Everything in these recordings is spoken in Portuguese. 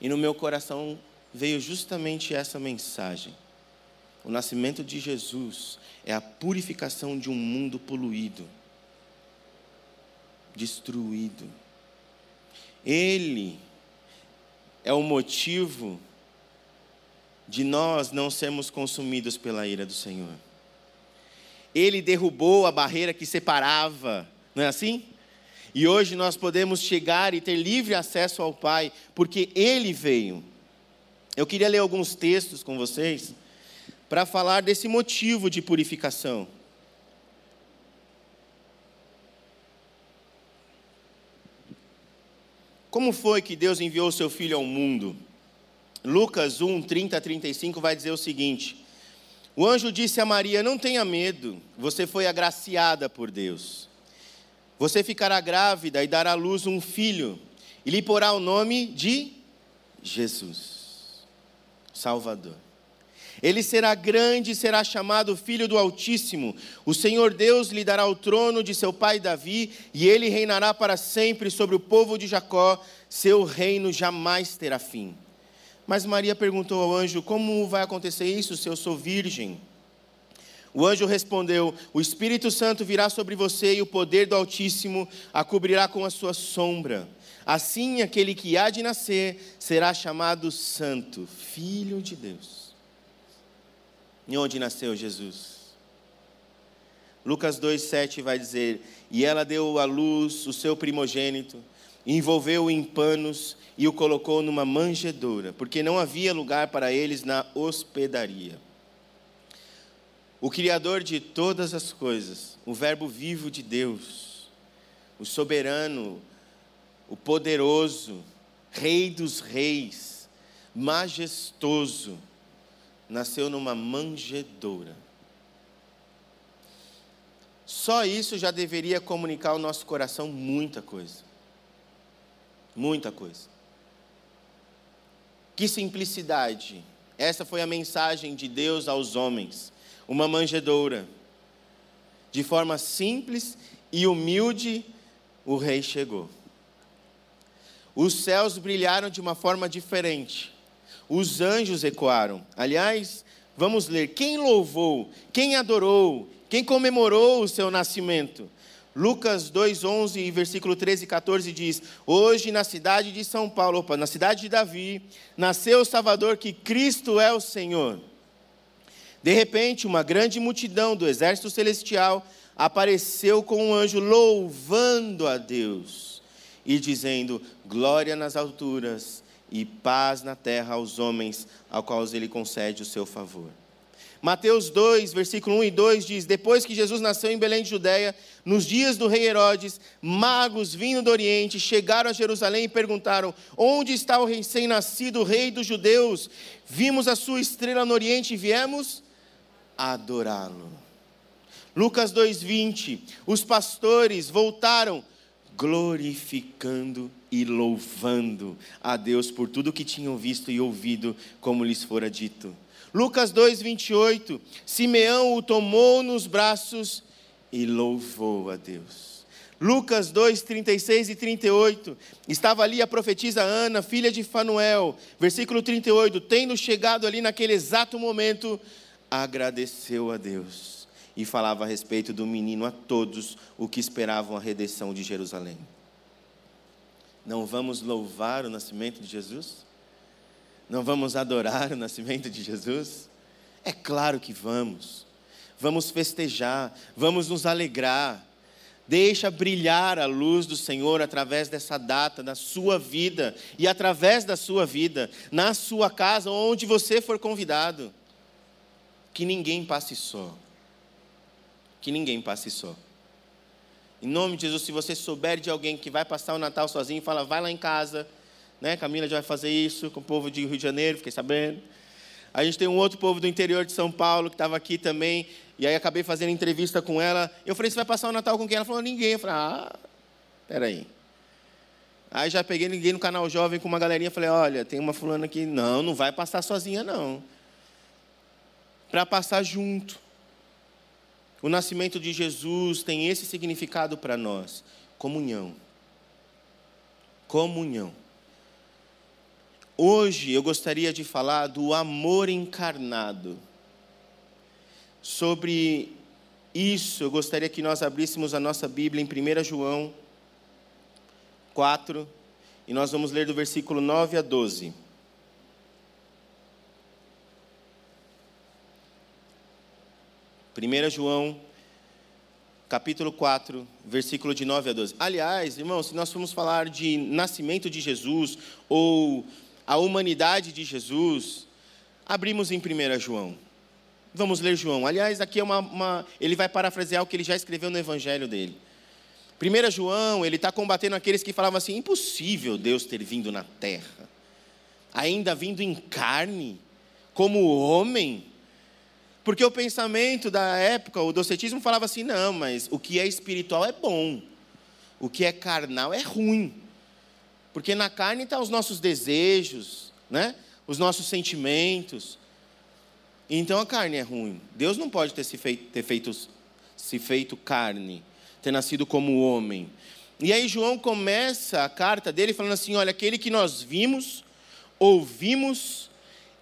E no meu coração veio justamente essa mensagem. O nascimento de Jesus é a purificação de um mundo poluído, destruído. Ele é o motivo de nós não sermos consumidos pela ira do Senhor. Ele derrubou a barreira que separava, não é assim? E hoje nós podemos chegar e ter livre acesso ao Pai, porque Ele veio. Eu queria ler alguns textos com vocês para falar desse motivo de purificação. Como foi que Deus enviou o seu Filho ao mundo? Lucas 1, 30 a 35 vai dizer o seguinte: O anjo disse a Maria: Não tenha medo, você foi agraciada por Deus. Você ficará grávida e dará à luz um filho, e lhe porá o nome de Jesus, Salvador. Ele será grande e será chamado Filho do Altíssimo. O Senhor Deus lhe dará o trono de seu pai Davi, e ele reinará para sempre sobre o povo de Jacó. Seu reino jamais terá fim. Mas Maria perguntou ao anjo: Como vai acontecer isso se eu sou virgem? O anjo respondeu: O Espírito Santo virá sobre você e o poder do Altíssimo a cobrirá com a sua sombra. Assim, aquele que há de nascer será chamado Santo, Filho de Deus. E onde nasceu Jesus? Lucas 2,7 vai dizer: E ela deu à luz o seu primogênito, envolveu-o em panos e o colocou numa manjedoura, porque não havia lugar para eles na hospedaria. O Criador de todas as coisas, o Verbo vivo de Deus, o soberano, o poderoso, Rei dos reis, majestoso, nasceu numa manjedoura. Só isso já deveria comunicar ao nosso coração muita coisa. Muita coisa. Que simplicidade. Essa foi a mensagem de Deus aos homens. Uma manjedoura. De forma simples e humilde, o rei chegou. Os céus brilharam de uma forma diferente os anjos ecoaram. Aliás, vamos ler: quem louvou, quem adorou, quem comemorou o seu nascimento? Lucas 2:11 versículo 13 e 14 diz: Hoje na cidade de São Paulo, opa, na cidade de Davi, nasceu o Salvador que Cristo é o Senhor. De repente, uma grande multidão do exército celestial apareceu com um anjo louvando a Deus e dizendo: Glória nas alturas e paz na terra aos homens, ao quais ele concede o seu favor. Mateus 2, versículo 1 e 2 diz: Depois que Jesus nasceu em Belém de Judéia, nos dias do rei Herodes, magos vindo do Oriente chegaram a Jerusalém e perguntaram: Onde está o recém-nascido rei dos judeus? Vimos a sua estrela no Oriente e viemos adorá-lo. Lucas 2:20 Os pastores voltaram glorificando e louvando a Deus por tudo que tinham visto e ouvido, como lhes fora dito. Lucas 2, 28. Simeão o tomou nos braços e louvou a Deus. Lucas 2, 36 e 38. Estava ali a profetisa Ana, filha de Fanuel. Versículo 38. Tendo chegado ali naquele exato momento, agradeceu a Deus e falava a respeito do menino a todos o que esperavam a redenção de Jerusalém. Não vamos louvar o nascimento de Jesus? Não vamos adorar o nascimento de Jesus? É claro que vamos. Vamos festejar, vamos nos alegrar. Deixa brilhar a luz do Senhor através dessa data, na sua vida e através da sua vida, na sua casa, onde você for convidado. Que ninguém passe só que ninguém passe só. Em nome de Jesus, se você souber de alguém que vai passar o Natal sozinho, fala, vai lá em casa, né? Camila já vai fazer isso com o povo de Rio de Janeiro, fiquei sabendo. A gente tem um outro povo do interior de São Paulo que estava aqui também, e aí acabei fazendo entrevista com ela. Eu falei, você vai passar o Natal com quem? Ela falou, ninguém. Eu falei, ah, peraí. Aí já peguei ninguém no canal jovem com uma galerinha, falei, olha, tem uma fulana aqui, não, não vai passar sozinha não. Para passar junto. O nascimento de Jesus tem esse significado para nós: comunhão. Comunhão. Hoje eu gostaria de falar do amor encarnado. Sobre isso, eu gostaria que nós abríssemos a nossa Bíblia em 1 João 4, e nós vamos ler do versículo 9 a 12. Primeira João, capítulo 4, versículo de 9 a 12. Aliás, irmãos, se nós formos falar de nascimento de Jesus ou a humanidade de Jesus, abrimos em 1 João. Vamos ler João. Aliás, aqui é uma, uma, ele vai parafrasear o que ele já escreveu no evangelho dele. 1 João, ele está combatendo aqueles que falavam assim: impossível Deus ter vindo na terra, ainda vindo em carne, como homem. Porque o pensamento da época, o docetismo falava assim: não, mas o que é espiritual é bom, o que é carnal é ruim. Porque na carne estão tá os nossos desejos, né? os nossos sentimentos. Então a carne é ruim. Deus não pode ter se feito, ter feito, se feito carne, ter nascido como homem. E aí João começa a carta dele falando assim: olha, aquele que nós vimos, ouvimos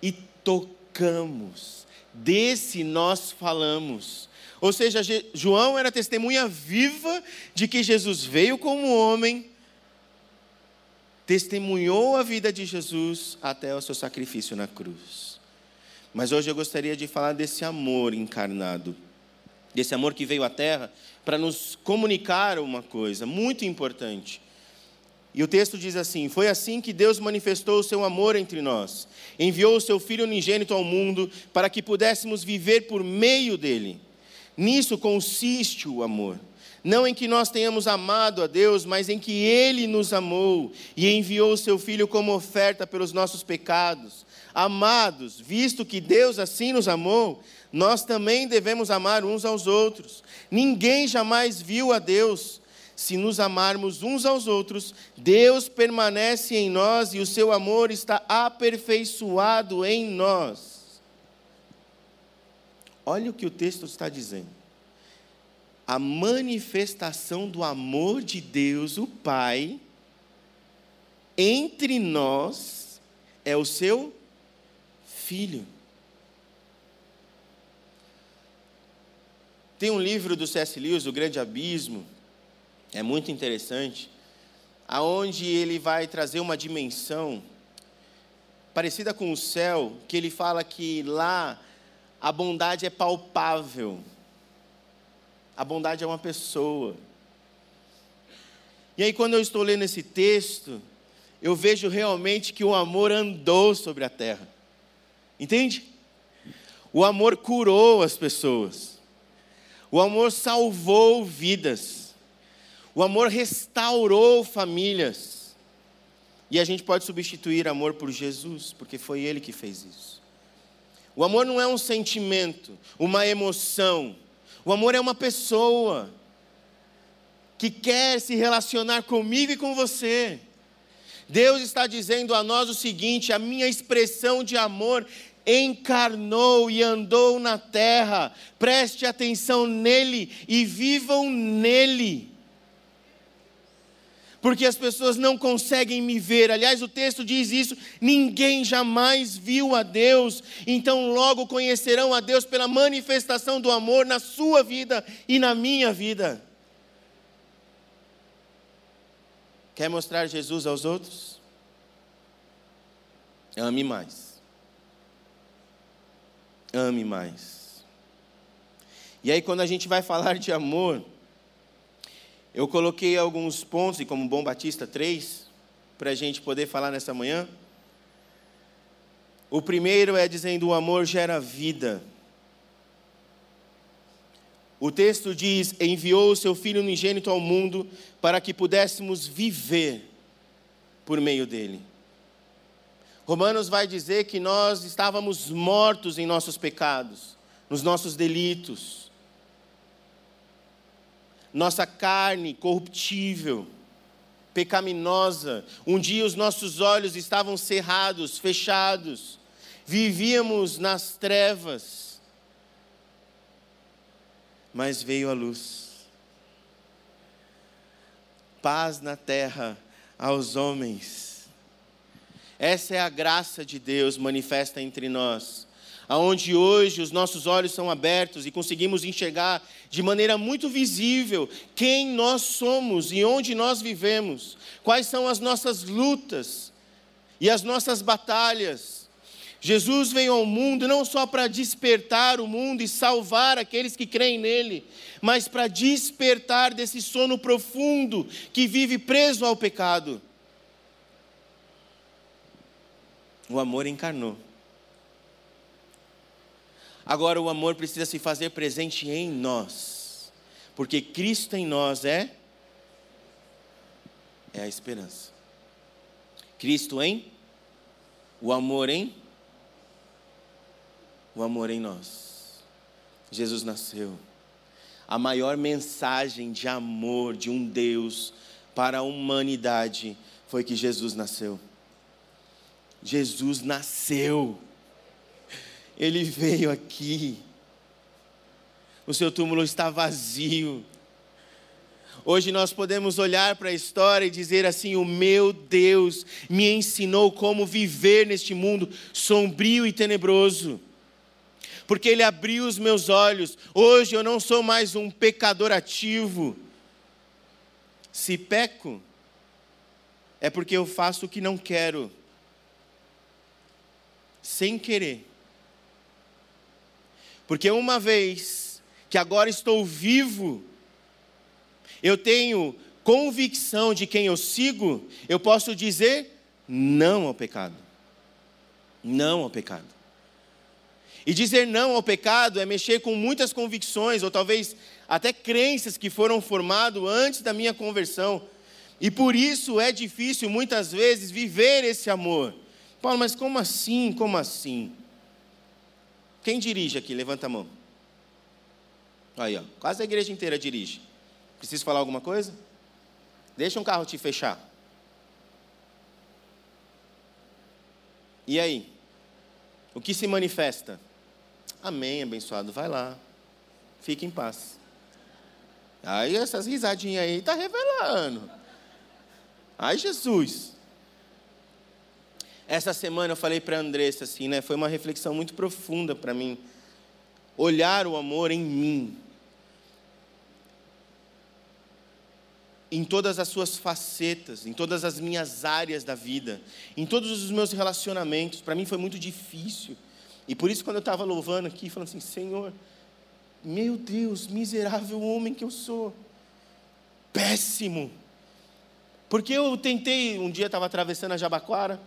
e tocamos, desse nós falamos. Ou seja, João era testemunha viva de que Jesus veio como homem, testemunhou a vida de Jesus até o seu sacrifício na cruz. Mas hoje eu gostaria de falar desse amor encarnado, desse amor que veio à terra para nos comunicar uma coisa muito importante. E o texto diz assim: Foi assim que Deus manifestou o seu amor entre nós. Enviou o seu Filho unigênito ao mundo para que pudéssemos viver por meio dele. Nisso consiste o amor não em que nós tenhamos amado a Deus, mas em que Ele nos amou e enviou o Seu Filho como oferta pelos nossos pecados. Amados, visto que Deus assim nos amou, nós também devemos amar uns aos outros. Ninguém jamais viu a Deus. Se nos amarmos uns aos outros, Deus permanece em nós e o seu amor está aperfeiçoado em nós. Olha o que o texto está dizendo a manifestação do amor de Deus, o Pai, entre nós, é o seu Filho. Tem um livro do C.S. Lewis, O Grande Abismo, é muito interessante, aonde ele vai trazer uma dimensão parecida com o céu, que ele fala que lá a bondade é palpável a bondade é uma pessoa. E aí, quando eu estou lendo esse texto, eu vejo realmente que o amor andou sobre a terra. Entende? O amor curou as pessoas. O amor salvou vidas. O amor restaurou famílias. E a gente pode substituir amor por Jesus, porque foi Ele que fez isso. O amor não é um sentimento, uma emoção o amor é uma pessoa que quer se relacionar comigo e com você. Deus está dizendo a nós o seguinte: a minha expressão de amor encarnou e andou na terra. Preste atenção nele e vivam nele porque as pessoas não conseguem me ver. Aliás, o texto diz isso: ninguém jamais viu a Deus, então logo conhecerão a Deus pela manifestação do amor na sua vida e na minha vida. Quer mostrar Jesus aos outros? Ame mais. Ame mais. E aí, quando a gente vai falar de amor, eu coloquei alguns pontos, e como bom batista, três, para a gente poder falar nessa manhã. O primeiro é dizendo: o amor gera vida. O texto diz: enviou o seu Filho unigênito ao mundo para que pudéssemos viver por meio dele. Romanos vai dizer que nós estávamos mortos em nossos pecados, nos nossos delitos nossa carne corruptível, pecaminosa. Um dia os nossos olhos estavam cerrados, fechados, vivíamos nas trevas, mas veio a luz. Paz na terra aos homens. Essa é a graça de Deus manifesta entre nós. Aonde hoje os nossos olhos são abertos e conseguimos enxergar de maneira muito visível quem nós somos e onde nós vivemos, quais são as nossas lutas e as nossas batalhas. Jesus veio ao mundo não só para despertar o mundo e salvar aqueles que creem nele, mas para despertar desse sono profundo que vive preso ao pecado. O amor encarnou. Agora o amor precisa se fazer presente em nós, porque Cristo em nós é é a esperança. Cristo em o amor em o amor em nós. Jesus nasceu. A maior mensagem de amor de um Deus para a humanidade foi que Jesus nasceu. Jesus nasceu. Ele veio aqui. O seu túmulo está vazio. Hoje nós podemos olhar para a história e dizer assim: o meu Deus me ensinou como viver neste mundo sombrio e tenebroso. Porque Ele abriu os meus olhos. Hoje eu não sou mais um pecador ativo. Se peco, é porque eu faço o que não quero sem querer. Porque uma vez que agora estou vivo, eu tenho convicção de quem eu sigo, eu posso dizer não ao pecado. Não ao pecado. E dizer não ao pecado é mexer com muitas convicções, ou talvez até crenças que foram formadas antes da minha conversão. E por isso é difícil muitas vezes viver esse amor. Paulo, mas como assim? Como assim? Quem dirige aqui? Levanta a mão. Aí, ó, quase a igreja inteira dirige. Preciso falar alguma coisa? Deixa um carro te fechar. E aí? O que se manifesta? Amém, abençoado. Vai lá. Fique em paz. Aí essas risadinhas aí está revelando. Ai, Jesus. Essa semana eu falei para a Andressa assim, né? Foi uma reflexão muito profunda para mim. Olhar o amor em mim. Em todas as suas facetas, em todas as minhas áreas da vida, em todos os meus relacionamentos. Para mim foi muito difícil. E por isso, quando eu estava louvando aqui, falando assim: Senhor, meu Deus, miserável homem que eu sou, péssimo. Porque eu tentei, um dia estava atravessando a Jabaquara,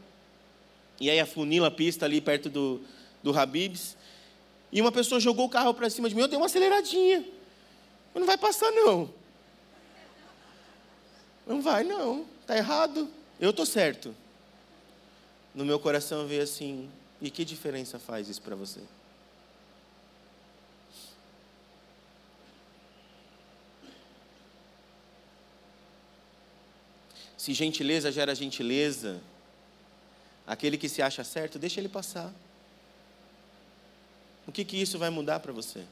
e aí afunila a pista ali perto do, do Habibs. E uma pessoa jogou o carro para cima de mim, eu dei uma aceleradinha. Não vai passar não. Não vai não, está errado. Eu estou certo. No meu coração veio assim, e que diferença faz isso para você? Se gentileza gera gentileza, Aquele que se acha certo, deixa ele passar. O que, que isso vai mudar para você?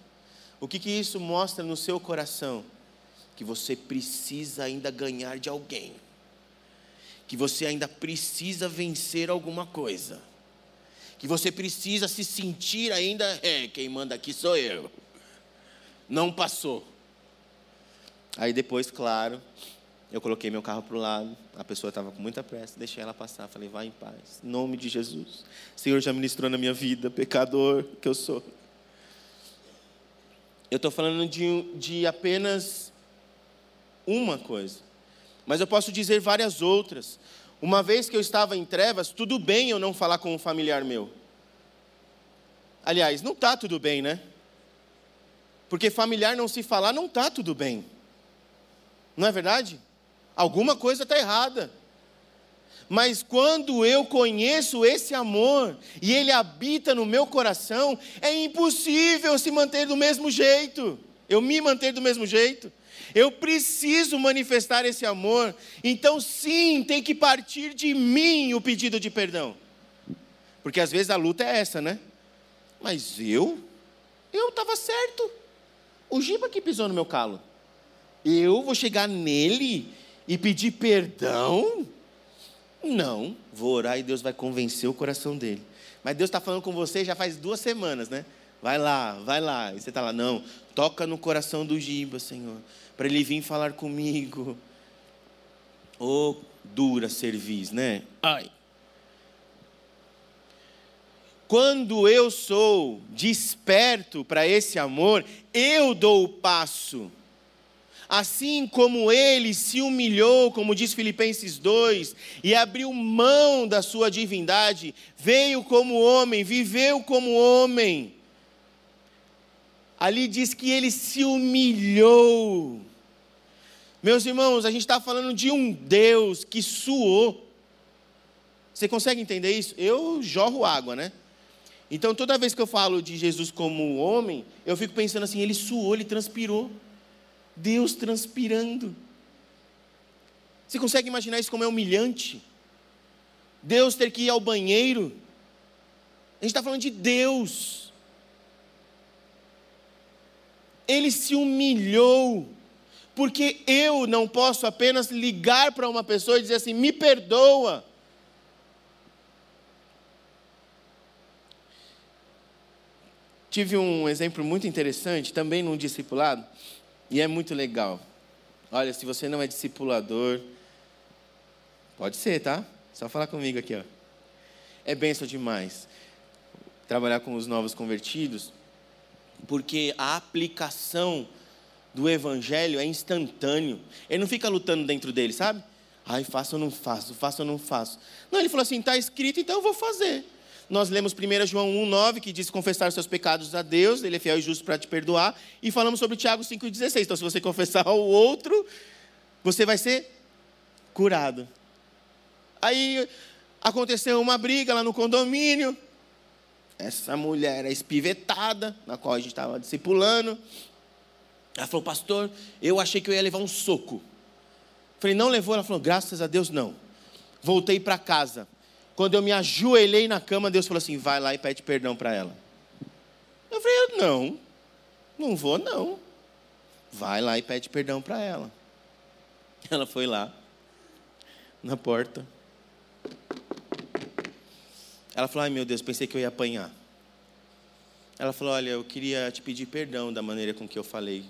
O que, que isso mostra no seu coração? Que você precisa ainda ganhar de alguém. Que você ainda precisa vencer alguma coisa. Que você precisa se sentir ainda, é, quem manda aqui sou eu. Não passou. Aí depois, claro, eu coloquei meu carro para o lado, a pessoa estava com muita pressa, deixei ela passar, falei, vai em paz, em nome de Jesus. O Senhor já ministrou na minha vida, pecador que eu sou. Eu estou falando de, de apenas uma coisa, mas eu posso dizer várias outras. Uma vez que eu estava em trevas, tudo bem eu não falar com um familiar meu. Aliás, não está tudo bem, né? Porque familiar não se falar, não está tudo bem. Não é verdade? Alguma coisa está errada. Mas quando eu conheço esse amor e ele habita no meu coração, é impossível se manter do mesmo jeito. Eu me manter do mesmo jeito. Eu preciso manifestar esse amor. Então, sim, tem que partir de mim o pedido de perdão. Porque às vezes a luta é essa, né? Mas eu, eu estava certo. O Giba que pisou no meu calo. Eu vou chegar nele e pedir perdão? Não, vou orar e Deus vai convencer o coração dele. Mas Deus está falando com você já faz duas semanas, né? Vai lá, vai lá. E você está lá, não, toca no coração do Giba, Senhor, para ele vir falar comigo. Ô, oh, dura cerviz, né? Ai. Quando eu sou desperto para esse amor, eu dou o passo. Assim como ele se humilhou, como diz Filipenses 2, e abriu mão da sua divindade, veio como homem, viveu como homem. Ali diz que ele se humilhou. Meus irmãos, a gente está falando de um Deus que suou. Você consegue entender isso? Eu jorro água, né? Então, toda vez que eu falo de Jesus como homem, eu fico pensando assim: ele suou, ele transpirou. Deus transpirando. Você consegue imaginar isso como é humilhante? Deus ter que ir ao banheiro. A gente está falando de Deus. Ele se humilhou, porque eu não posso apenas ligar para uma pessoa e dizer assim: me perdoa. Tive um exemplo muito interessante, também num discipulado, e é muito legal. Olha, se você não é discipulador, pode ser, tá? Só falar comigo aqui, ó. É benção demais trabalhar com os novos convertidos, porque a aplicação do evangelho é instantâneo. Ele não fica lutando dentro dele, sabe? Ai, faço ou não faço, faço ou não faço. Não, ele falou assim: está escrito, então eu vou fazer nós lemos 1 João 1,9, que diz confessar os seus pecados a Deus, ele é fiel e justo para te perdoar, e falamos sobre Tiago 5,16. Então, se você confessar ao outro, você vai ser curado. Aí aconteceu uma briga lá no condomínio. Essa mulher é espivetada, na qual a gente estava discipulando. Ela falou, pastor, eu achei que eu ia levar um soco. Falei, não levou? Ela falou, graças a Deus não. Voltei para casa. Quando eu me ajoelhei na cama, Deus falou assim: vai lá e pede perdão para ela. Eu falei: não, não vou não. Vai lá e pede perdão para ela. Ela foi lá, na porta. Ela falou: ai meu Deus, pensei que eu ia apanhar. Ela falou: olha, eu queria te pedir perdão da maneira com que eu falei.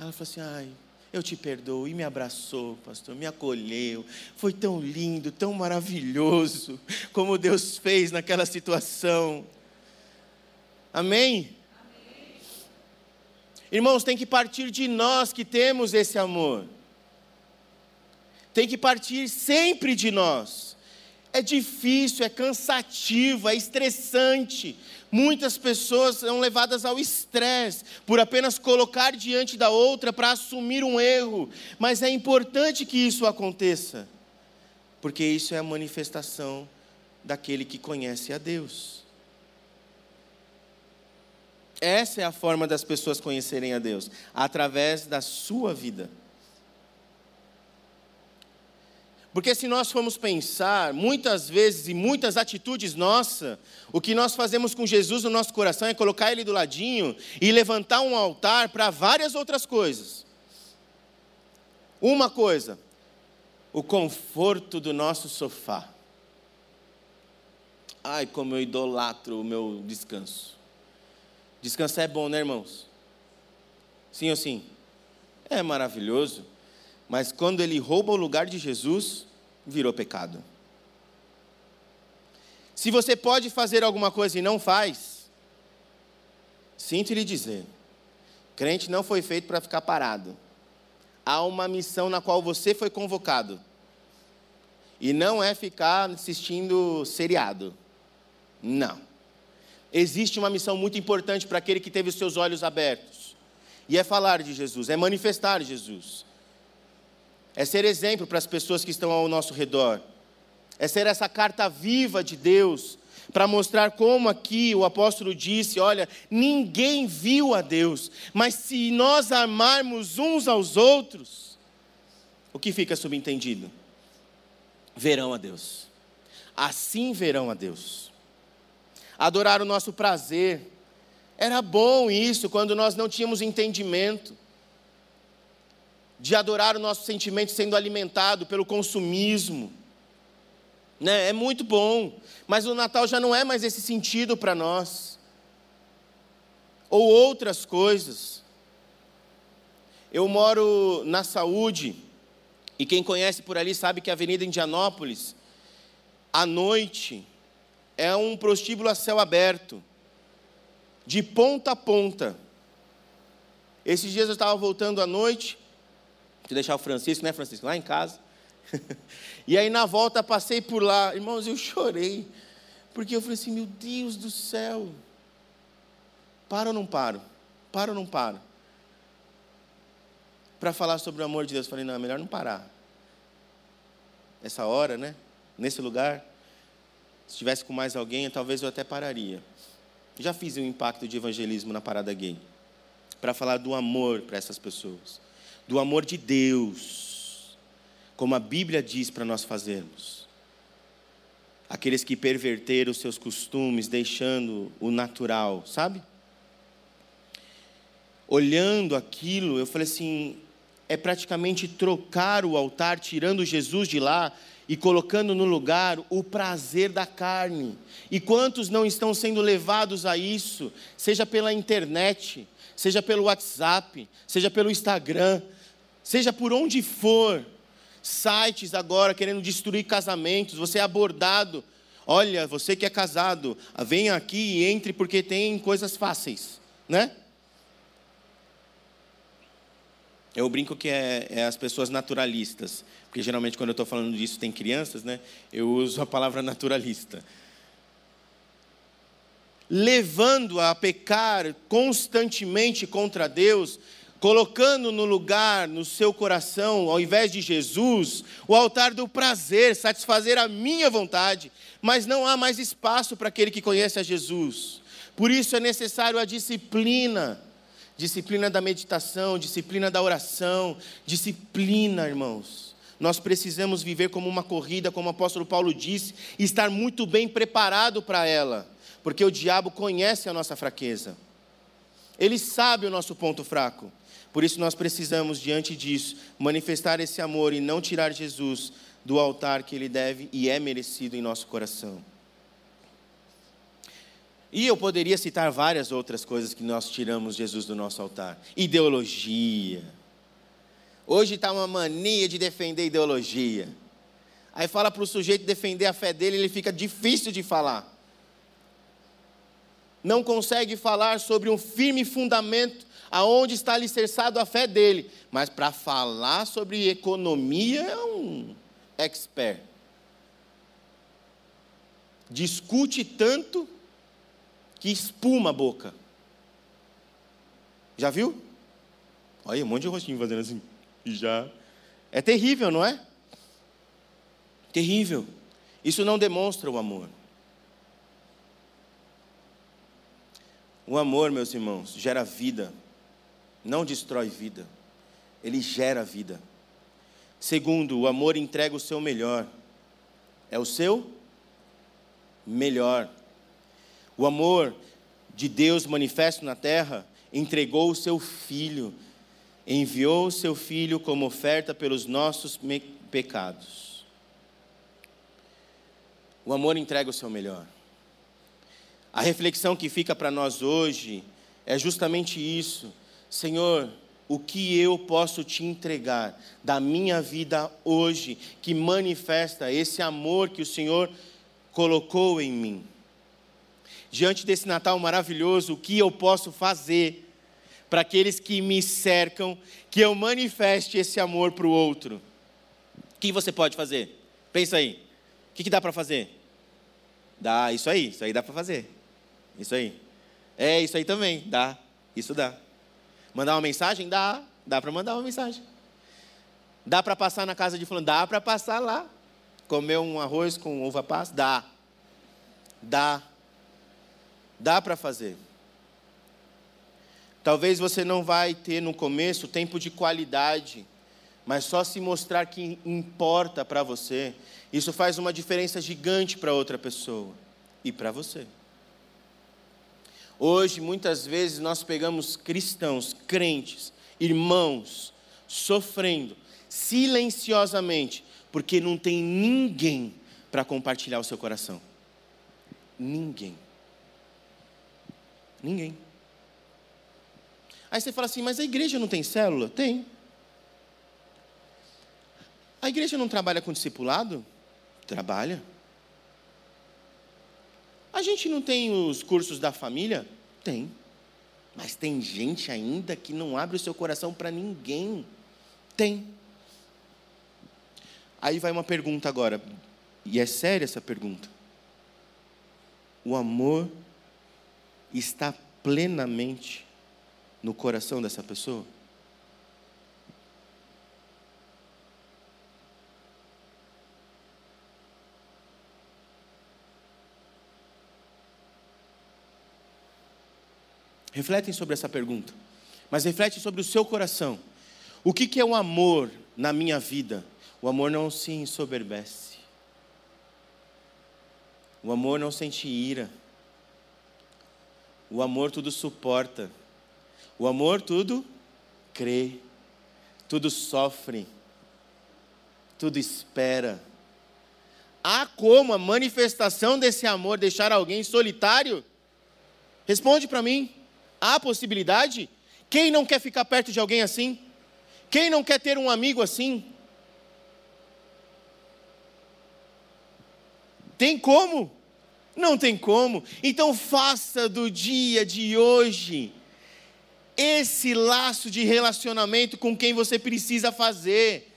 Ela falou assim: ai, eu te perdoo. E me abraçou, pastor, me acolheu. Foi tão lindo, tão maravilhoso, como Deus fez naquela situação. Amém? Amém? Irmãos, tem que partir de nós que temos esse amor. Tem que partir sempre de nós. É difícil, é cansativo, é estressante. Muitas pessoas são levadas ao estresse por apenas colocar diante da outra para assumir um erro, mas é importante que isso aconteça, porque isso é a manifestação daquele que conhece a Deus. Essa é a forma das pessoas conhecerem a Deus, através da sua vida. Porque se nós formos pensar, muitas vezes e muitas atitudes nossas, o que nós fazemos com Jesus no nosso coração é colocar ele do ladinho e levantar um altar para várias outras coisas. Uma coisa, o conforto do nosso sofá. Ai, como eu idolatro o meu descanso. Descansar é bom, né, irmãos? Sim ou sim? É maravilhoso. Mas quando ele rouba o lugar de Jesus, virou pecado. Se você pode fazer alguma coisa e não faz, sinto lhe dizer: crente não foi feito para ficar parado. Há uma missão na qual você foi convocado. E não é ficar assistindo seriado. Não. Existe uma missão muito importante para aquele que teve os seus olhos abertos. E é falar de Jesus, é manifestar Jesus é ser exemplo para as pessoas que estão ao nosso redor, é ser essa carta viva de Deus, para mostrar como aqui o apóstolo disse: olha, ninguém viu a Deus, mas se nós amarmos uns aos outros, o que fica subentendido? Verão a Deus, assim verão a Deus. Adorar o nosso prazer, era bom isso quando nós não tínhamos entendimento de adorar o nosso sentimento sendo alimentado pelo consumismo. Né? É muito bom, mas o Natal já não é mais esse sentido para nós. Ou outras coisas. Eu moro na saúde, e quem conhece por ali sabe que a Avenida Indianópolis, à noite, é um prostíbulo a céu aberto, de ponta a ponta. Esses dias eu estava voltando à noite, de deixar o Francisco, né, Francisco, lá em casa. e aí na volta passei por lá, irmãos, eu chorei, porque eu falei assim: meu Deus do céu, para ou não paro? Para ou não paro? Para falar sobre o amor de Deus, eu falei: não, é melhor não parar. Essa hora, né? Nesse lugar, se estivesse com mais alguém, talvez eu até pararia. Já fiz um impacto de evangelismo na parada gay para falar do amor para essas pessoas, do amor de Deus, como a Bíblia diz para nós fazermos. Aqueles que perverteram os seus costumes, deixando o natural, sabe? Olhando aquilo, eu falei assim: é praticamente trocar o altar, tirando Jesus de lá e colocando no lugar o prazer da carne. E quantos não estão sendo levados a isso, seja pela internet, seja pelo WhatsApp, seja pelo Instagram, seja por onde for, sites agora querendo destruir casamentos, você é abordado. Olha, você que é casado, venha aqui e entre porque tem coisas fáceis, né? Eu brinco que é, é, as pessoas naturalistas, porque geralmente quando eu estou falando disso tem crianças, né? Eu uso a palavra naturalista. Levando a pecar constantemente contra Deus, colocando no lugar, no seu coração, ao invés de Jesus, o altar do prazer, satisfazer a minha vontade, mas não há mais espaço para aquele que conhece a Jesus. Por isso é necessário a disciplina disciplina da meditação, disciplina da oração, disciplina, irmãos. Nós precisamos viver como uma corrida, como o apóstolo Paulo disse, e estar muito bem preparado para ela, porque o diabo conhece a nossa fraqueza. Ele sabe o nosso ponto fraco. Por isso nós precisamos, diante disso, manifestar esse amor e não tirar Jesus do altar que ele deve e é merecido em nosso coração. E eu poderia citar várias outras coisas que nós tiramos Jesus do nosso altar. Ideologia. Hoje está uma mania de defender ideologia. Aí fala para o sujeito defender a fé dele, ele fica difícil de falar. Não consegue falar sobre um firme fundamento aonde está alicerçado a fé dele. Mas para falar sobre economia é um expert. Discute tanto que espuma a boca. Já viu? Olha, um monte de rostinho fazendo assim. Já. É terrível, não é? Terrível. Isso não demonstra o amor. O amor, meus irmãos, gera vida, não destrói vida. Ele gera vida. Segundo, o amor entrega o seu melhor. É o seu melhor. O amor de Deus manifesto na terra entregou o seu filho, enviou o seu filho como oferta pelos nossos pecados. O amor entrega o seu melhor. A reflexão que fica para nós hoje é justamente isso. Senhor, o que eu posso te entregar da minha vida hoje que manifesta esse amor que o Senhor colocou em mim? diante desse Natal maravilhoso, o que eu posso fazer para aqueles que me cercam, que eu manifeste esse amor para o outro? O que você pode fazer? Pensa aí. O que, que dá para fazer? Dá, isso aí, isso aí dá para fazer. Isso aí. É, isso aí também, dá. Isso dá. Mandar uma mensagem? Dá. Dá para mandar uma mensagem. Dá para passar na casa de fulano? Dá para passar lá. Comer um arroz com uva passa? Dá. Dá. Dá para fazer. Talvez você não vai ter no começo tempo de qualidade, mas só se mostrar que importa para você, isso faz uma diferença gigante para outra pessoa e para você. Hoje, muitas vezes, nós pegamos cristãos, crentes, irmãos, sofrendo silenciosamente, porque não tem ninguém para compartilhar o seu coração? Ninguém. Ninguém. Aí você fala assim, mas a igreja não tem célula? Tem. A igreja não trabalha com discipulado? Trabalha. A gente não tem os cursos da família? Tem. Mas tem gente ainda que não abre o seu coração para ninguém. Tem. Aí vai uma pergunta agora, e é séria essa pergunta. O amor está plenamente no coração dessa pessoa? Refletem sobre essa pergunta, mas refletem sobre o seu coração. O que, que é o amor na minha vida? O amor não se ensoberbece. O amor não sente ira. O amor tudo suporta. O amor tudo crê. Tudo sofre. Tudo espera. Há como a manifestação desse amor deixar alguém solitário? Responde para mim. Há possibilidade? Quem não quer ficar perto de alguém assim? Quem não quer ter um amigo assim? Tem como? Não tem como. Então faça do dia de hoje esse laço de relacionamento com quem você precisa fazer.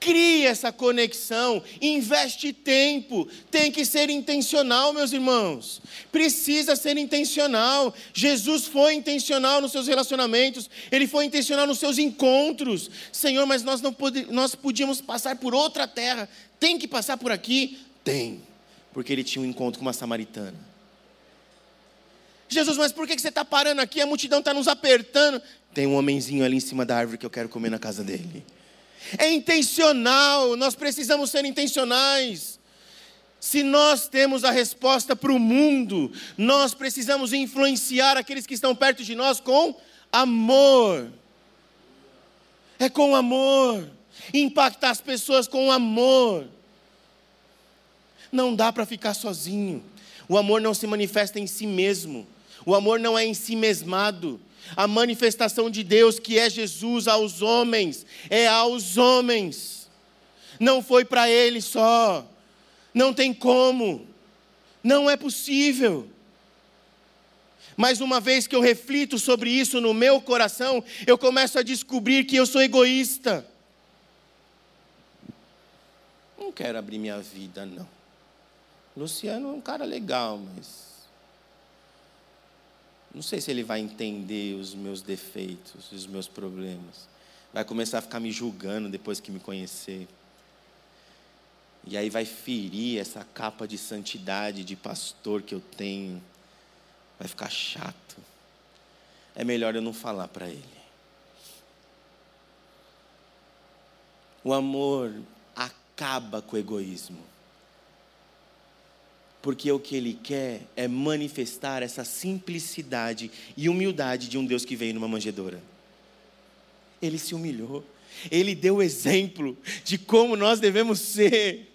Crie essa conexão, investe tempo, tem que ser intencional, meus irmãos. Precisa ser intencional. Jesus foi intencional nos seus relacionamentos, ele foi intencional nos seus encontros. Senhor, mas nós não pod nós podíamos passar por outra terra. Tem que passar por aqui? Tem. Porque ele tinha um encontro com uma samaritana. Jesus, mas por que você está parando aqui? A multidão está nos apertando. Tem um homenzinho ali em cima da árvore que eu quero comer na casa dele. É intencional, nós precisamos ser intencionais. Se nós temos a resposta para o mundo, nós precisamos influenciar aqueles que estão perto de nós com amor. É com amor. Impactar as pessoas com amor. Não dá para ficar sozinho. O amor não se manifesta em si mesmo. O amor não é em si mesmado. A manifestação de Deus, que é Jesus aos homens, é aos homens. Não foi para ele só. Não tem como. Não é possível. Mas uma vez que eu reflito sobre isso no meu coração, eu começo a descobrir que eu sou egoísta. Não quero abrir minha vida, não. Luciano é um cara legal, mas não sei se ele vai entender os meus defeitos, os meus problemas. Vai começar a ficar me julgando depois que me conhecer. E aí vai ferir essa capa de santidade de pastor que eu tenho. Vai ficar chato. É melhor eu não falar para ele. O amor acaba com o egoísmo porque o que ele quer é manifestar essa simplicidade e humildade de um Deus que veio numa manjedoura. Ele se humilhou, ele deu exemplo de como nós devemos ser.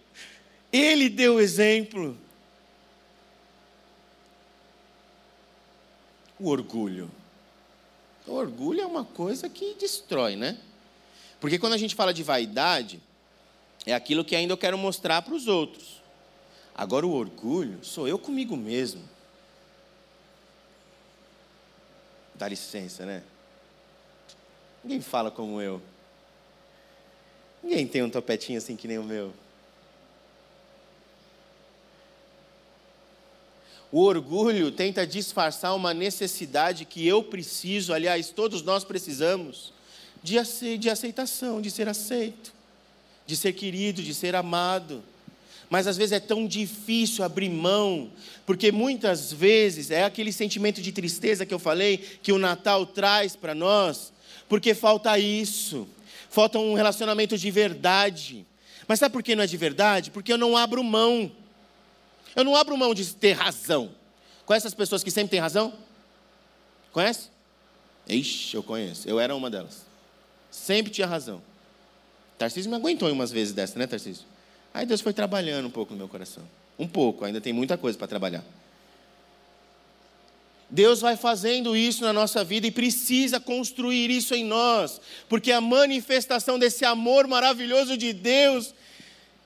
Ele deu exemplo. O orgulho. O orgulho é uma coisa que destrói, né? Porque quando a gente fala de vaidade, é aquilo que ainda eu quero mostrar para os outros. Agora o orgulho sou eu comigo mesmo. Dá licença, né? Ninguém fala como eu. Ninguém tem um topetinho assim que nem o meu. O orgulho tenta disfarçar uma necessidade que eu preciso, aliás, todos nós precisamos, de aceitação, de ser aceito, de ser querido, de ser amado mas às vezes é tão difícil abrir mão, porque muitas vezes é aquele sentimento de tristeza que eu falei que o Natal traz para nós, porque falta isso, falta um relacionamento de verdade. Mas sabe por que não é de verdade? Porque eu não abro mão. Eu não abro mão de ter razão. Conhece as pessoas que sempre têm razão? Conhece? Ixi, eu conheço. Eu era uma delas. Sempre tinha razão. Tarcísio me aguentou umas vezes dessa, né, Tarcísio? Aí Deus foi trabalhando um pouco no meu coração. Um pouco, ainda tem muita coisa para trabalhar. Deus vai fazendo isso na nossa vida e precisa construir isso em nós, porque a manifestação desse amor maravilhoso de Deus,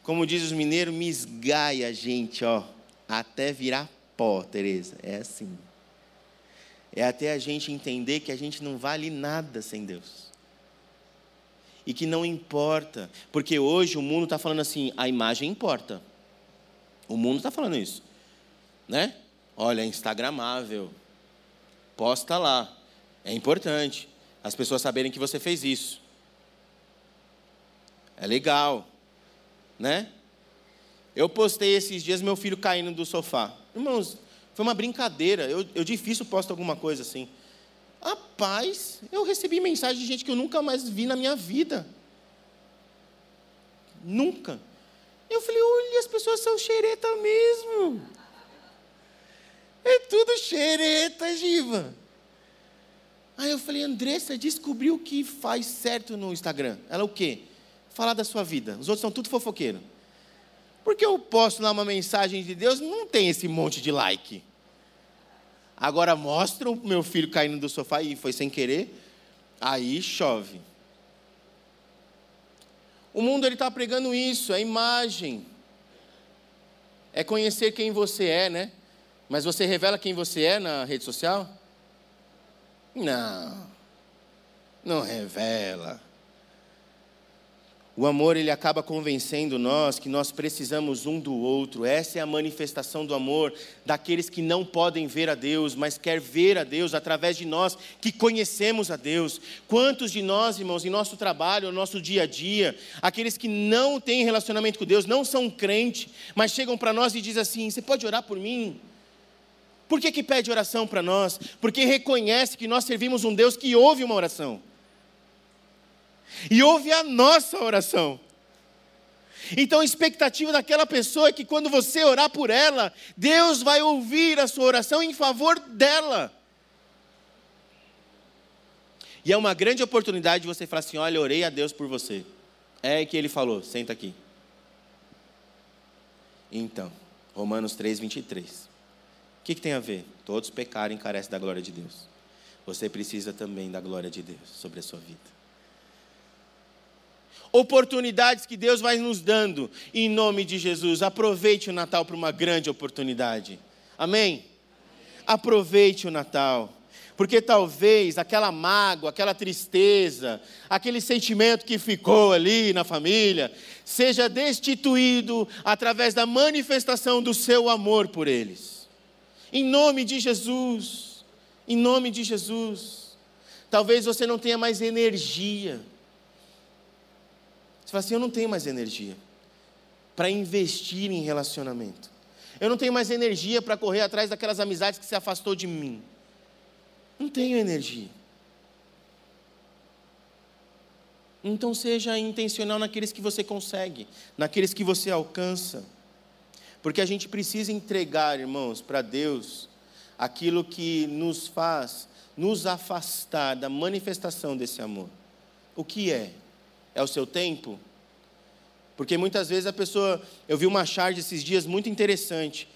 como diz os mineiros, me esgaia a gente, ó, até virar pó, Tereza. É assim. É até a gente entender que a gente não vale nada sem Deus. E que não importa, porque hoje o mundo está falando assim: a imagem importa. O mundo está falando isso, né? Olha, é instagramável, Posta lá. É importante as pessoas saberem que você fez isso. É legal, né? Eu postei esses dias meu filho caindo do sofá. Irmãos, foi uma brincadeira. Eu, eu difícil posto alguma coisa assim. Rapaz, eu recebi mensagem de gente que eu nunca mais vi na minha vida. Nunca. Eu falei, olha, as pessoas são xereta mesmo. É tudo xereta, Giva. Aí eu falei, Andressa, descobriu o que faz certo no Instagram. Ela o quê? Falar da sua vida. Os outros são tudo fofoqueiro. Porque eu posto lá uma mensagem de Deus, não tem esse monte de like. Agora mostra o meu filho caindo do sofá e foi sem querer, aí chove. O mundo ele está pregando isso, é imagem. É conhecer quem você é, né? Mas você revela quem você é na rede social? Não, não revela. O amor ele acaba convencendo nós que nós precisamos um do outro. Essa é a manifestação do amor daqueles que não podem ver a Deus, mas quer ver a Deus através de nós que conhecemos a Deus. Quantos de nós, irmãos, em nosso trabalho, no nosso dia a dia, aqueles que não têm relacionamento com Deus, não são crentes, mas chegam para nós e dizem assim: "Você pode orar por mim?" Por que, que pede oração para nós? Porque reconhece que nós servimos um Deus que ouve uma oração. E ouve a nossa oração. Então a expectativa daquela pessoa é que quando você orar por ela, Deus vai ouvir a sua oração em favor dela. E é uma grande oportunidade de você falar assim: olha, orei a Deus por você. É que ele falou, senta aqui. Então, Romanos 3, 23. O que, que tem a ver? Todos pecaram e carecem da glória de Deus. Você precisa também da glória de Deus sobre a sua vida. Oportunidades que Deus vai nos dando, em nome de Jesus. Aproveite o Natal para uma grande oportunidade. Amém? Aproveite o Natal. Porque talvez aquela mágoa, aquela tristeza, aquele sentimento que ficou ali na família, seja destituído através da manifestação do seu amor por eles. Em nome de Jesus. Em nome de Jesus. Talvez você não tenha mais energia. Fala assim: eu não tenho mais energia para investir em relacionamento. Eu não tenho mais energia para correr atrás daquelas amizades que se afastou de mim. Não tenho energia. Então seja intencional naqueles que você consegue, naqueles que você alcança. Porque a gente precisa entregar, irmãos, para Deus aquilo que nos faz nos afastar da manifestação desse amor. O que é? É o seu tempo? Porque muitas vezes a pessoa. Eu vi uma charge esses dias muito interessante.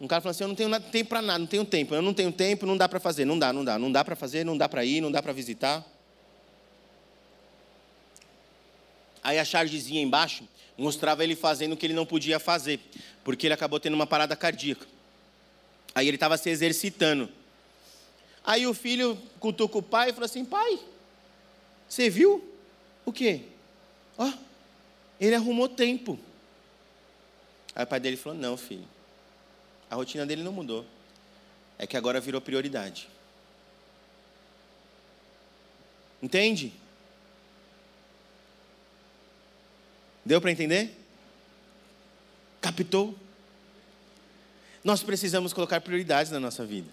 Um cara falou assim: Eu não tenho tempo para nada, não tenho tempo. Eu não tenho tempo, não dá para fazer. Não dá, não dá. Não dá para fazer, não dá para ir, não dá para visitar. Aí a chargezinha embaixo mostrava ele fazendo o que ele não podia fazer, porque ele acabou tendo uma parada cardíaca. Aí ele estava se exercitando. Aí o filho cutuca o pai e falou assim: Pai, você viu? O quê? Ó, oh, ele arrumou tempo. Aí o pai dele falou: Não, filho, a rotina dele não mudou. É que agora virou prioridade. Entende? Deu para entender? Captou? Nós precisamos colocar prioridades na nossa vida.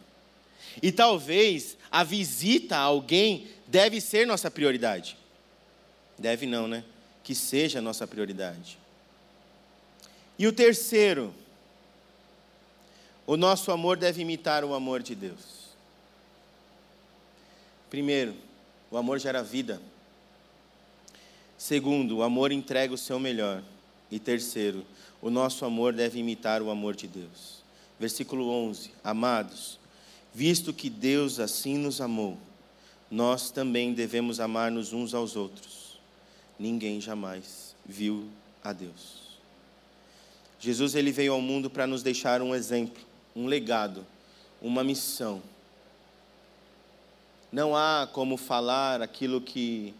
E talvez a visita a alguém deve ser nossa prioridade. Deve não, né? Que seja a nossa prioridade. E o terceiro, o nosso amor deve imitar o amor de Deus. Primeiro, o amor gera vida. Segundo, o amor entrega o seu melhor. E terceiro, o nosso amor deve imitar o amor de Deus. Versículo 11: Amados, visto que Deus assim nos amou, nós também devemos amar-nos uns aos outros. Ninguém jamais viu a Deus. Jesus ele veio ao mundo para nos deixar um exemplo, um legado, uma missão. Não há como falar aquilo que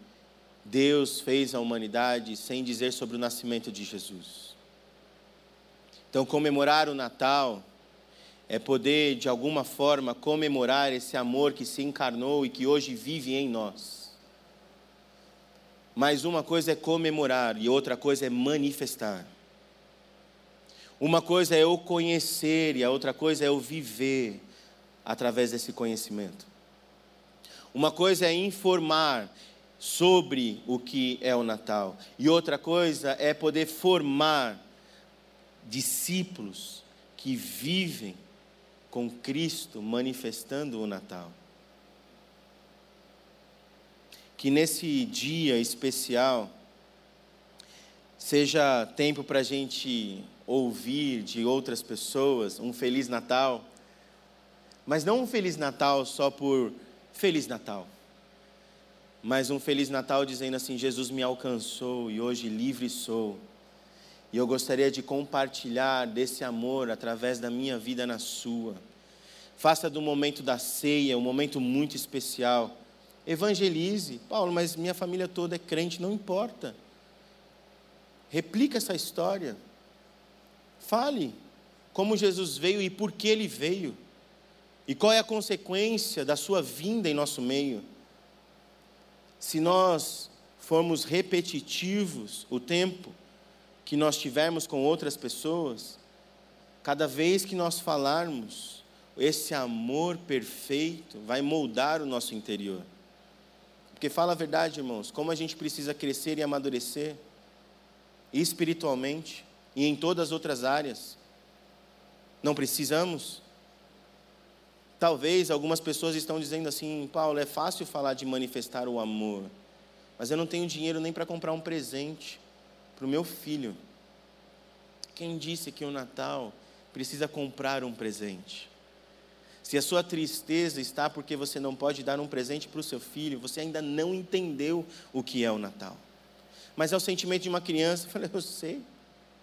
Deus fez à humanidade sem dizer sobre o nascimento de Jesus. Então, comemorar o Natal é poder, de alguma forma, comemorar esse amor que se encarnou e que hoje vive em nós. Mas uma coisa é comemorar e outra coisa é manifestar. Uma coisa é eu conhecer e a outra coisa é eu viver através desse conhecimento. Uma coisa é informar sobre o que é o Natal, e outra coisa é poder formar discípulos que vivem com Cristo manifestando o Natal. Que nesse dia especial seja tempo para a gente ouvir de outras pessoas um Feliz Natal, mas não um Feliz Natal só por Feliz Natal, mas um Feliz Natal dizendo assim: Jesus me alcançou e hoje livre sou. E eu gostaria de compartilhar desse amor através da minha vida na sua. Faça do momento da ceia um momento muito especial. Evangelize. Paulo, mas minha família toda é crente, não importa. Replica essa história. Fale como Jesus veio e por que ele veio. E qual é a consequência da sua vinda em nosso meio. Se nós formos repetitivos o tempo que nós tivermos com outras pessoas, cada vez que nós falarmos, esse amor perfeito vai moldar o nosso interior. Porque fala a verdade, irmãos, como a gente precisa crescer e amadurecer espiritualmente, e em todas as outras áreas. Não precisamos? Talvez algumas pessoas estão dizendo assim, Paulo, é fácil falar de manifestar o amor, mas eu não tenho dinheiro nem para comprar um presente para o meu filho. Quem disse que o Natal precisa comprar um presente? Se a sua tristeza está porque você não pode dar um presente para o seu filho, você ainda não entendeu o que é o Natal. Mas é o sentimento de uma criança, eu falei, eu sei.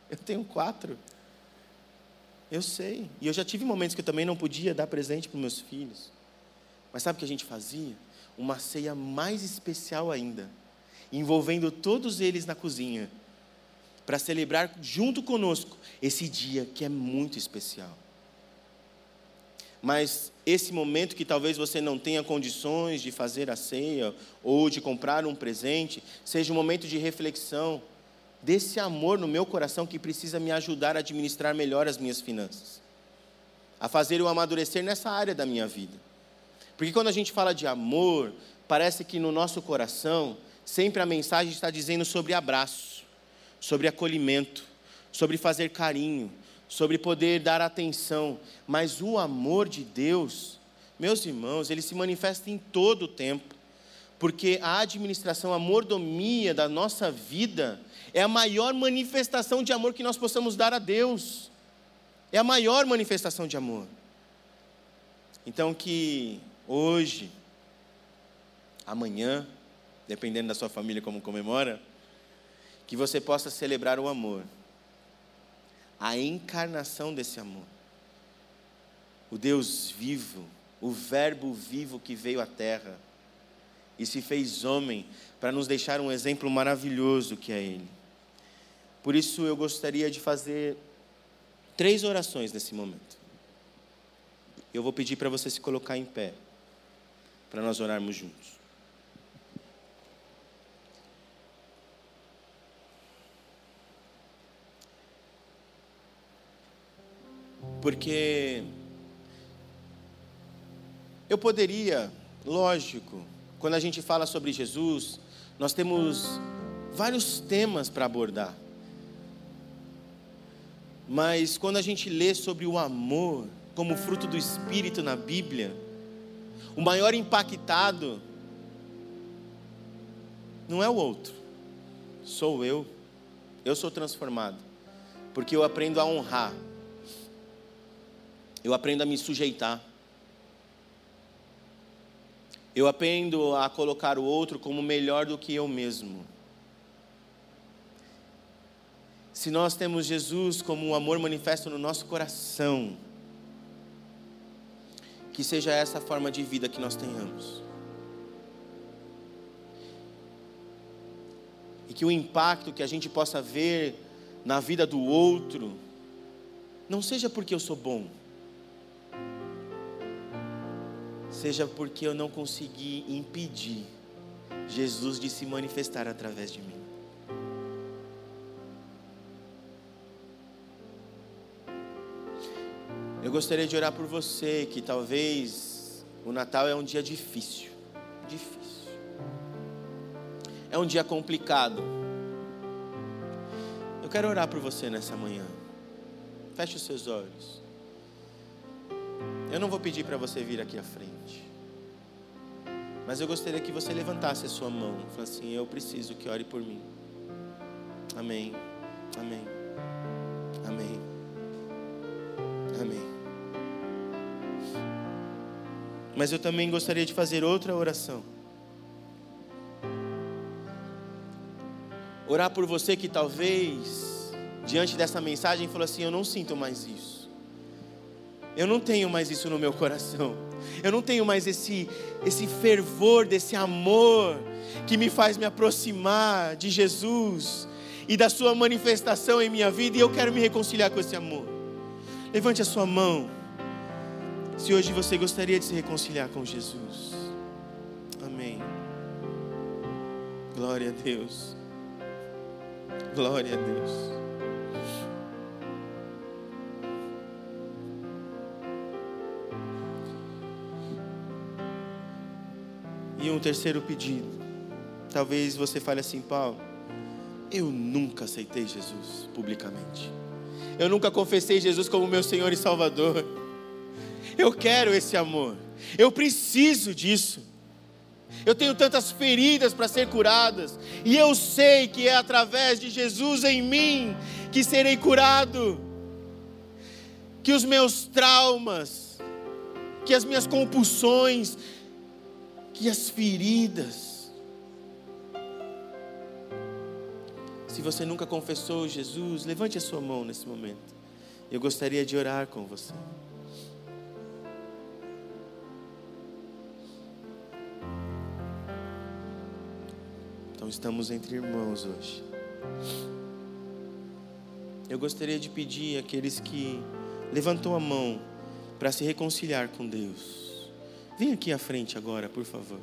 Eu tenho quatro. Eu sei. E eu já tive momentos que eu também não podia dar presente para meus filhos. Mas sabe o que a gente fazia? Uma ceia mais especial ainda, envolvendo todos eles na cozinha, para celebrar junto conosco esse dia que é muito especial. Mas esse momento que talvez você não tenha condições de fazer a ceia ou de comprar um presente, seja um momento de reflexão desse amor no meu coração que precisa me ajudar a administrar melhor as minhas finanças, a fazer eu amadurecer nessa área da minha vida. Porque quando a gente fala de amor, parece que no nosso coração sempre a mensagem está dizendo sobre abraço, sobre acolhimento, sobre fazer carinho, sobre poder dar atenção, mas o amor de Deus, meus irmãos, ele se manifesta em todo o tempo porque a administração, a mordomia da nossa vida é a maior manifestação de amor que nós possamos dar a Deus. É a maior manifestação de amor. Então, que hoje, amanhã, dependendo da sua família como comemora, que você possa celebrar o amor, a encarnação desse amor. O Deus vivo, o Verbo vivo que veio à terra e se fez homem para nos deixar um exemplo maravilhoso que é Ele. Por isso eu gostaria de fazer três orações nesse momento. Eu vou pedir para você se colocar em pé, para nós orarmos juntos. Porque eu poderia, lógico, quando a gente fala sobre Jesus, nós temos vários temas para abordar. Mas quando a gente lê sobre o amor como fruto do Espírito na Bíblia, o maior impactado não é o outro, sou eu. eu sou transformado, porque eu aprendo a honrar, eu aprendo a me sujeitar, eu aprendo a colocar o outro como melhor do que eu mesmo. Se nós temos Jesus como um amor manifesto no nosso coração, que seja essa forma de vida que nós tenhamos. E que o impacto que a gente possa ver na vida do outro, não seja porque eu sou bom, seja porque eu não consegui impedir Jesus de se manifestar através de mim. Eu gostaria de orar por você que talvez o Natal é um dia difícil. Difícil. É um dia complicado. Eu quero orar por você nessa manhã. Feche os seus olhos. Eu não vou pedir para você vir aqui à frente. Mas eu gostaria que você levantasse a sua mão falasse assim: Eu preciso que ore por mim. Amém. Amém. Amém. Amém. Mas eu também gostaria de fazer outra oração. Orar por você que talvez, diante dessa mensagem, falou assim: Eu não sinto mais isso. Eu não tenho mais isso no meu coração. Eu não tenho mais esse, esse fervor, desse amor que me faz me aproximar de Jesus e da Sua manifestação em minha vida, e eu quero me reconciliar com esse amor. Levante a sua mão. Se hoje você gostaria de se reconciliar com Jesus. Amém. Glória a Deus. Glória a Deus. E um terceiro pedido. Talvez você fale assim, Paulo. Eu nunca aceitei Jesus publicamente. Eu nunca confessei Jesus como meu Senhor e Salvador. Eu quero esse amor. Eu preciso disso. Eu tenho tantas feridas para ser curadas. E eu sei que é através de Jesus em mim que serei curado. Que os meus traumas, que as minhas compulsões, que as feridas. Se você nunca confessou Jesus, levante a sua mão nesse momento. Eu gostaria de orar com você. Então estamos entre irmãos hoje. Eu gostaria de pedir àqueles que levantou a mão para se reconciliar com Deus. Vem aqui à frente agora, por favor.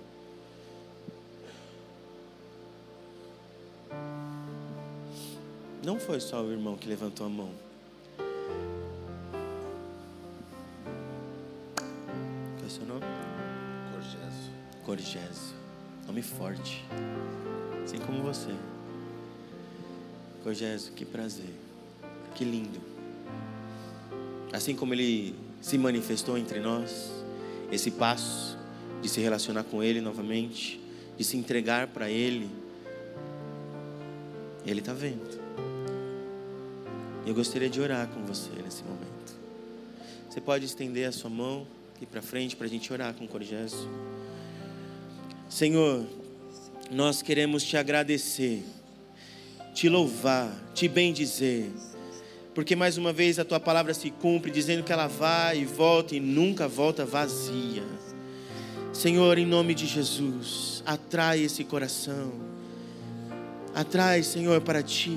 Não foi só o irmão que levantou a mão. Qual é o seu nome? Corgésio. Corgésio. Nome forte assim como você. Cogésio, que prazer, que lindo. Assim como Ele se manifestou entre nós, esse passo de se relacionar com Ele novamente, de se entregar para Ele, Ele está vendo. Eu gostaria de orar com você nesse momento. Você pode estender a sua mão aqui para frente para a gente orar com o Corgésio. Senhor, nós queremos te agradecer, te louvar, te bendizer, porque mais uma vez a tua palavra se cumpre, dizendo que ela vai e volta e nunca volta vazia. Senhor, em nome de Jesus, atrai esse coração, atrai, Senhor, para ti.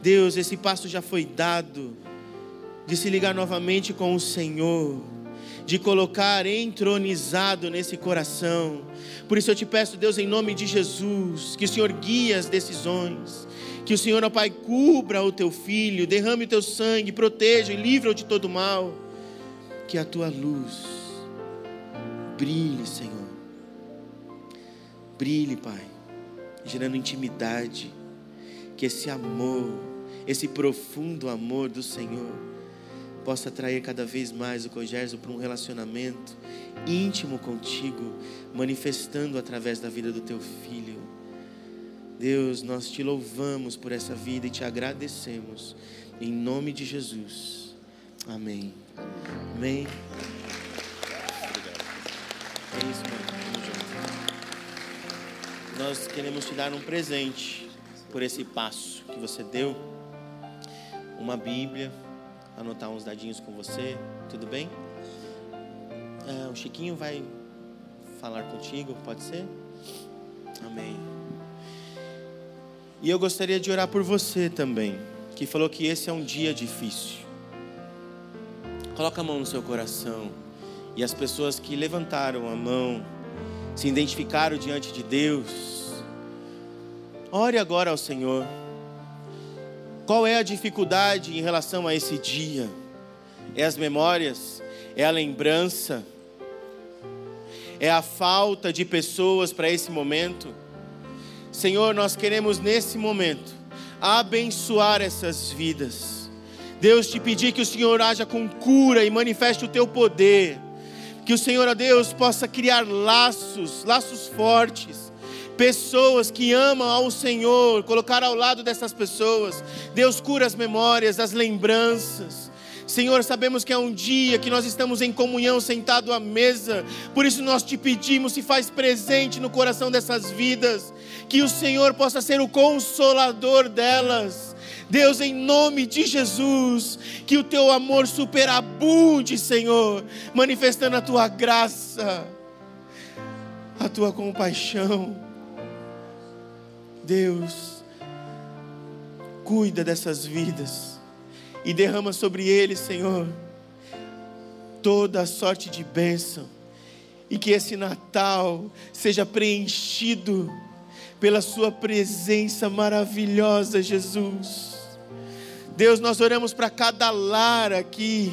Deus, esse passo já foi dado, de se ligar novamente com o Senhor de colocar entronizado nesse coração. Por isso eu te peço, Deus, em nome de Jesus, que o Senhor guie as decisões, que o Senhor, ó Pai, cubra o teu filho, derrame o teu sangue, proteja e livra-o de todo mal. Que a tua luz brilhe, Senhor. Brilhe, Pai, gerando intimidade. Que esse amor, esse profundo amor do Senhor, possa atrair cada vez mais o Cogérgio para um relacionamento íntimo contigo, manifestando através da vida do teu filho. Deus, nós te louvamos por essa vida e te agradecemos. Em nome de Jesus. Amém. Amém. É isso, mano. Nós queremos te dar um presente por esse passo que você deu. Uma Bíblia, anotar uns dadinhos com você, tudo bem? Ah, o Chiquinho vai falar contigo, pode ser? Amém. E eu gostaria de orar por você também, que falou que esse é um dia difícil. Coloca a mão no seu coração. E as pessoas que levantaram a mão, se identificaram diante de Deus, ore agora ao Senhor. Qual é a dificuldade em relação a esse dia? É as memórias? É a lembrança? É a falta de pessoas para esse momento? Senhor, nós queremos nesse momento abençoar essas vidas. Deus, te pedir que o Senhor haja com cura e manifeste o teu poder. Que o Senhor, ó Deus, possa criar laços, laços fortes. Pessoas que amam ao Senhor, colocar ao lado dessas pessoas. Deus cura as memórias, as lembranças. Senhor, sabemos que é um dia que nós estamos em comunhão, sentado à mesa, por isso nós te pedimos, se faz presente no coração dessas vidas, que o Senhor possa ser o consolador delas. Deus, em nome de Jesus, que o teu amor superabunde, Senhor, manifestando a tua graça, a tua compaixão. Deus, cuida dessas vidas e derrama sobre eles, Senhor, toda a sorte de bênção, e que esse Natal seja preenchido pela Sua presença maravilhosa, Jesus. Deus, nós oramos para cada lar aqui,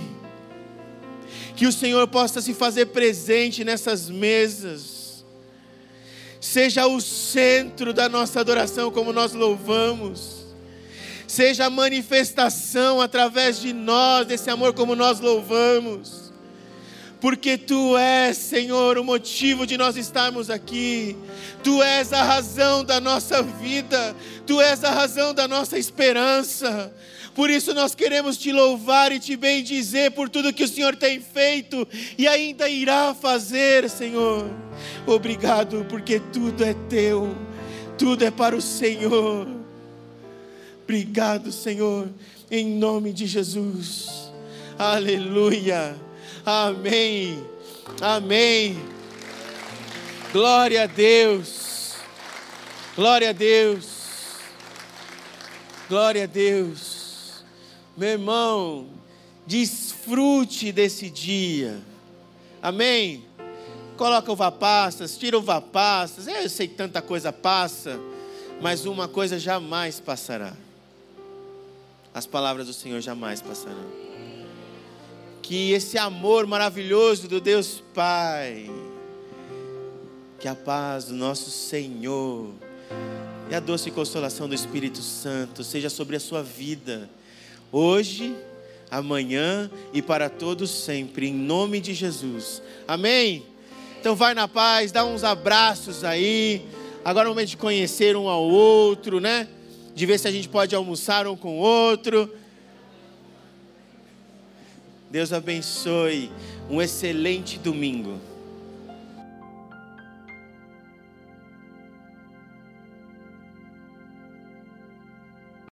que o Senhor possa se fazer presente nessas mesas, seja o centro da nossa adoração, como nós louvamos seja a manifestação através de nós desse amor como nós louvamos. Porque tu és, Senhor, o motivo de nós estarmos aqui. Tu és a razão da nossa vida, tu és a razão da nossa esperança. Por isso nós queremos te louvar e te bendizer por tudo que o Senhor tem feito e ainda irá fazer, Senhor. Obrigado, porque tudo é teu, tudo é para o Senhor. Obrigado, Senhor, em nome de Jesus. Aleluia. Amém. Amém. Glória a Deus. Glória a Deus. Glória a Deus. Meu irmão, desfrute desse dia. Amém. Coloca o vapastas, tira o vapastas. Eu sei que tanta coisa passa, mas uma coisa jamais passará as palavras do Senhor jamais passarão. Que esse amor maravilhoso do Deus Pai, que a paz do nosso Senhor e a doce consolação do Espírito Santo seja sobre a sua vida, hoje, amanhã e para todos sempre, em nome de Jesus. Amém? Então vai na paz, dá uns abraços aí. Agora é o momento de conhecer um ao outro, né? de ver se a gente pode almoçar um com o outro. Deus abençoe. Um excelente domingo.